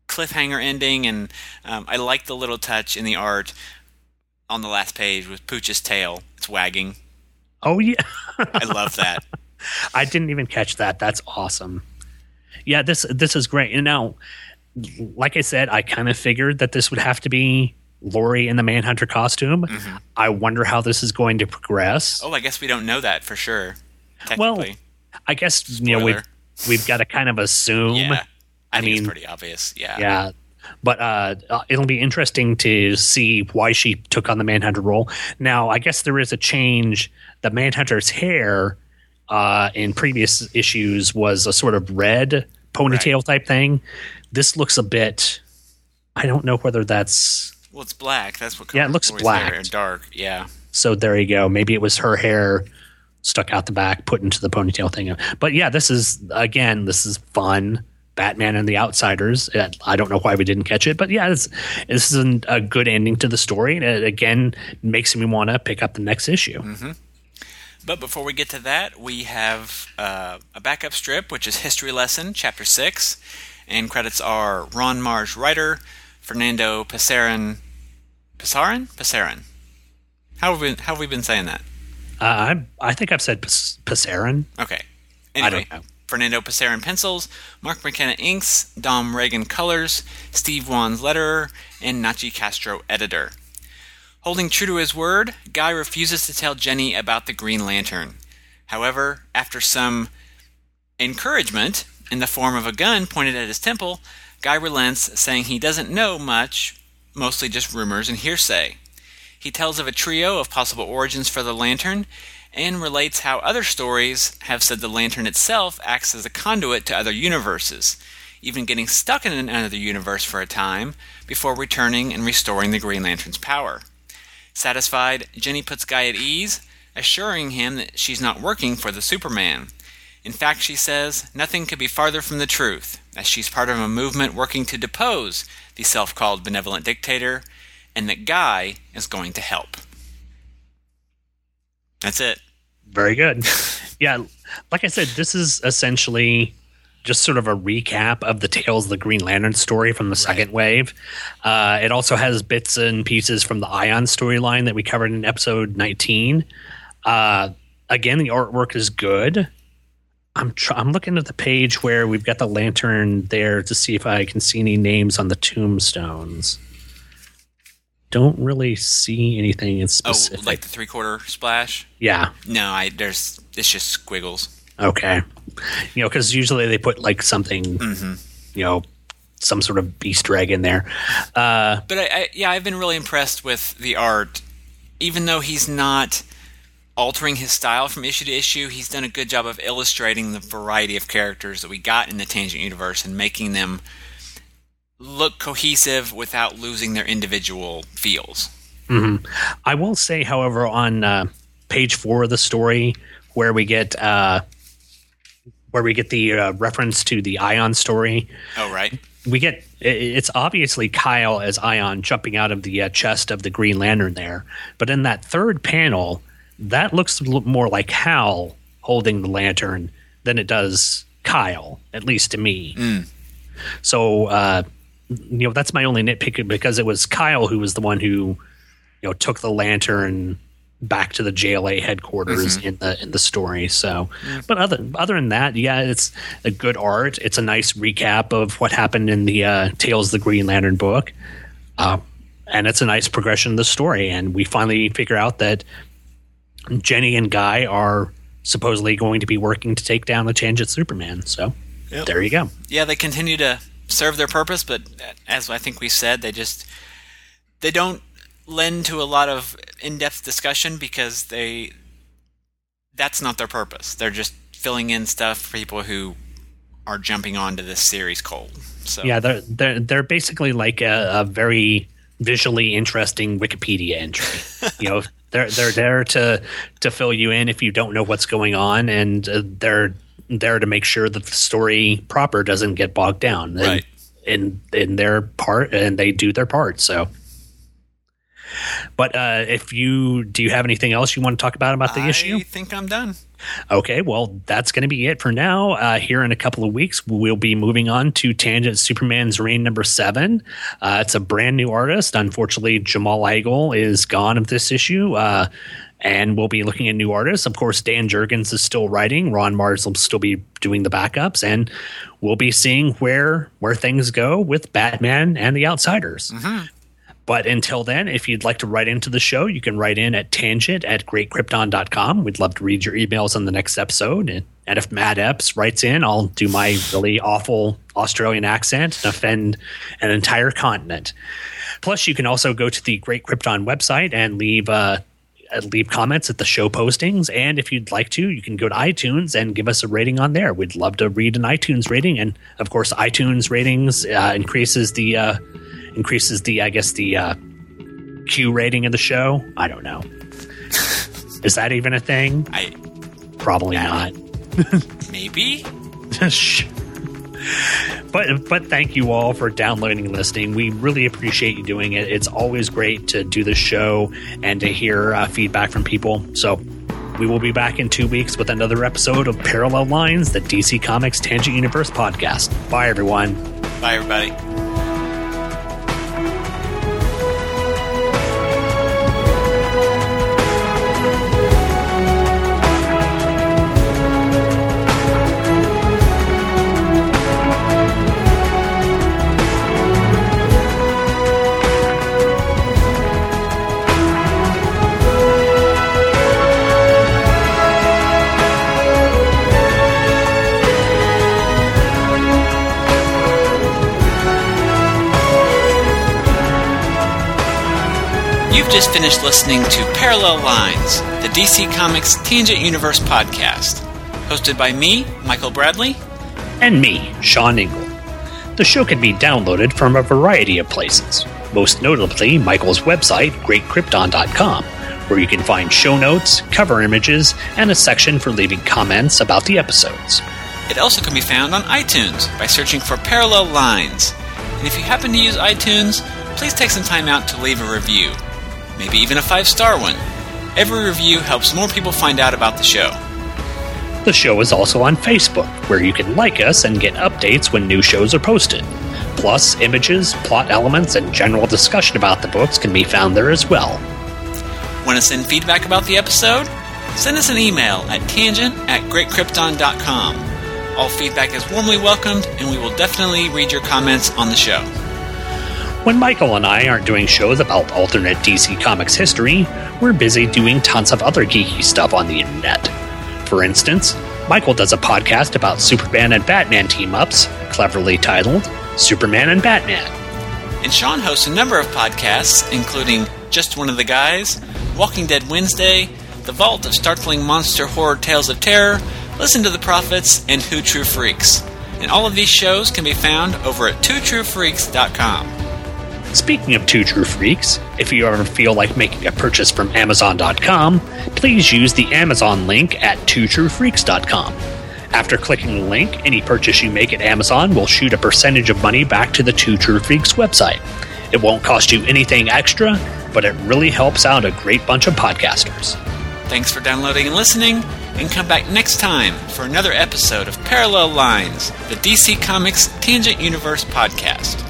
cliffhanger ending, and um, I like the little touch in the art on the last page with Pooch's tail. It's wagging. oh yeah. I love that. I didn't even catch that. That's awesome. Yeah, this this is great. And now, like I said, I kind of figured that this would have to be Lori in the Manhunter costume. Mm-hmm. I wonder how this is going to progress. Oh, I guess we don't know that for sure. well, I guess you know we've we've got to kind of assume. yeah. I, I mean, it's pretty obvious. Yeah. Yeah. But uh, uh, it'll be interesting to see why she took on the Manhunter role. Now, I guess there is a change. The Manhunter's hair uh, in previous issues was a sort of red ponytail type thing. This looks a bit. I don't know whether that's. Well, it's black. That's what. Yeah, it looks black. and dark. Yeah. So there you go. Maybe it was her hair stuck out the back, put into the ponytail thing. But yeah, this is again, this is fun. Batman and the Outsiders. Uh, I don't know why we didn't catch it, but yeah, this, this is a good ending to the story. And it again makes me want to pick up the next issue. But before we get to that, we have uh, a backup strip, which is History Lesson, Chapter 6. And credits are Ron Marz, writer, Fernando Pasarin. Pasarin? Pasarin. How have we, how have we been saying that? Uh, I I think I've said Pas- Passarin. Okay. I Anyway, don't know. Fernando Pasarin pencils, Mark McKenna inks, Dom Regan colors, Steve Wands letterer, and Nachie Castro editor. Holding true to his word, Guy refuses to tell Jenny about the Green Lantern. However, after some encouragement in the form of a gun pointed at his temple, Guy relents, saying he doesn't know much, mostly just rumors and hearsay. He tells of a trio of possible origins for the lantern and relates how other stories have said the lantern itself acts as a conduit to other universes, even getting stuck in another universe for a time before returning and restoring the Green Lantern's power. Satisfied, Jenny puts Guy at ease, assuring him that she's not working for the Superman. In fact, she says, nothing could be farther from the truth, as she's part of a movement working to depose the self called benevolent dictator, and that Guy is going to help. That's it. Very good. yeah, like I said, this is essentially just sort of a recap of the Tales of the Green Lantern story from the second wave. Uh, it also has bits and pieces from the Ion storyline that we covered in episode 19. Uh, again, the artwork is good. I'm tr- I'm looking at the page where we've got the lantern there to see if I can see any names on the tombstones. Don't really see anything in Oh, specific. like the three quarter splash? yeah. No, I there's it's just squiggles. Okay. You know, because usually they put like something, you know, some sort of Easter egg in there. Uh, But I, I yeah, I've been really impressed with the art. Even though he's not altering his style from issue to issue, he's done a good job of illustrating the variety of characters that we got in the Tangent universe and making them look cohesive without losing their individual feels. I will say, however, on uh, page four of the story, where we get uh, where we get the uh, reference to the Ion story, Oh, right. we get it's obviously Kyle as Ion jumping out of the uh, chest of the Green Lantern there, but in that third panel, that looks more like Hal holding the lantern than it does Kyle, at least to me. So, uh, you know, that's my only nitpick because it was Kyle who was the one who, you know, took the lantern back to the JLA headquarters in the in the story. So, but other other than that, yeah, it's a good art. It's a nice recap of what happened in the uh, Tales of the Green Lantern book, uh, and it's a nice progression of the story. And we finally figure out that Jenny and Guy are supposedly going to be working to take down the Tangent Superman. So, Yep. there you go. yeah, they continue to serve their purpose, but as I think we said, they just they don't lend to a lot of in-depth discussion because they that's not their purpose. They're just filling in stuff for people who are jumping onto this series cold. So Yeah, they're they're they're basically like a, a very visually interesting Wikipedia entry. you know, they're they're there to to fill you in if you don't know what's going on, and uh, they're there to make sure that the story proper doesn't get bogged down. And- Right. In in their part, and they do their part. So. But uh, if you do, you have anything else you want to talk about about the I issue? I think I'm done. Okay, well, that's going to be it for now. Uh, here in a couple of weeks, we'll be moving on to Tangent Superman's Reign number seven. Uh, it's a brand new artist. Unfortunately, Jamal Igle is gone of this issue. Uh, and we'll be looking at new artists. Of course, Dan Jurgens is still writing. Ron Marz will still be doing the backups, and we'll be seeing where where things go with Batman and the Outsiders. But until then, if you'd like to write into the show, you can write in at tangent at greatkrypton.com. We'd love to read your emails on the next episode. And, and if Matt Epps writes in, I'll do my really awful Australian accent and offend an entire continent. Plus, you can also go to the Great Krypton website and leave uh, leave comments at the show postings. And if you'd like to, you can go to iTunes and give us a rating on there. We'd love to read an iTunes rating. And of course, iTunes ratings uh, increases the uh, increases the I guess the uh, Q rating of the show. I don't know. Is that even a thing? I Probably not. maybe. But but thank you all for downloading and listening. We really appreciate you doing it. It's always great to do the show and to hear uh, feedback from people. So we will be back in two weeks with another episode of Parallel Lines, the DC Comics Tangent Universe podcast. Bye, everyone. Bye, everybody. You've just finished listening to Parallel Lines, the DC Comics Tangent Universe podcast, hosted by me, Michael Bradley. And me, Sean Engel. The show can be downloaded from a variety of places, most notably Michael's website, greatkrypton.com, where you can find show notes, cover images, and a section for leaving comments about the episodes. It also can be found on iTunes by searching for Parallel Lines. And if you happen to use iTunes, please take some time out to leave a review. Maybe even a five star one. Every review helps more people find out about the show. The show is also on Facebook, where you can like us and get updates when new shows are posted. Plus, images, plot elements, and general discussion about the books can be found there as well. Want to send feedback about the episode? Send us an email at tangent at greatkrypton.com. All feedback is warmly welcomed, and we will definitely read your comments on the show. When Michael and I aren't doing shows about alternate DC Comics history, we're busy doing tons of other geeky stuff on the internet. For instance, Michael does a podcast about Superman and Batman team ups, cleverly titled Superman and Batman. And Sean hosts a number of podcasts, including Just One of the Guys, Walking Dead Wednesday, The Vault of Startling Monster Horror Tales of Terror, Listen to the Prophets, and Who True Freaks. And all of these shows can be found over at twotruefreaks.com. Speaking of Two True Freaks, if you ever feel like making a purchase from Amazon.com, please use the Amazon link at twotruefreaks.com. After clicking the link, any purchase you make at Amazon will shoot a percentage of money back to the Two True Freaks website. It won't cost you anything extra, but it really helps out a great bunch of podcasters. Thanks for downloading and listening, and come back next time for another episode of Parallel Lines, the DC Comics Tangent Universe podcast.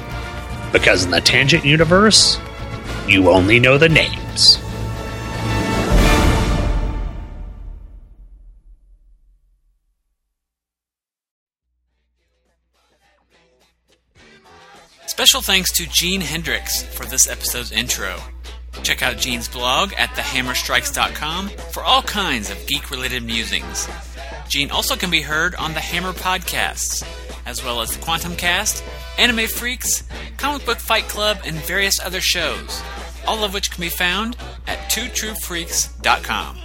Because in the Tangent Universe, you only know the names. Special thanks to Gene Hendricks for this episode's intro. Check out Gene's blog at thehammerstrikes.com for all kinds of geek related musings. Gene also can be heard on the Hammer podcasts, as well as the Quantum Cast, Anime Freaks, Comic Book Fight Club, and various other shows, all of which can be found at twotruefreaks.com.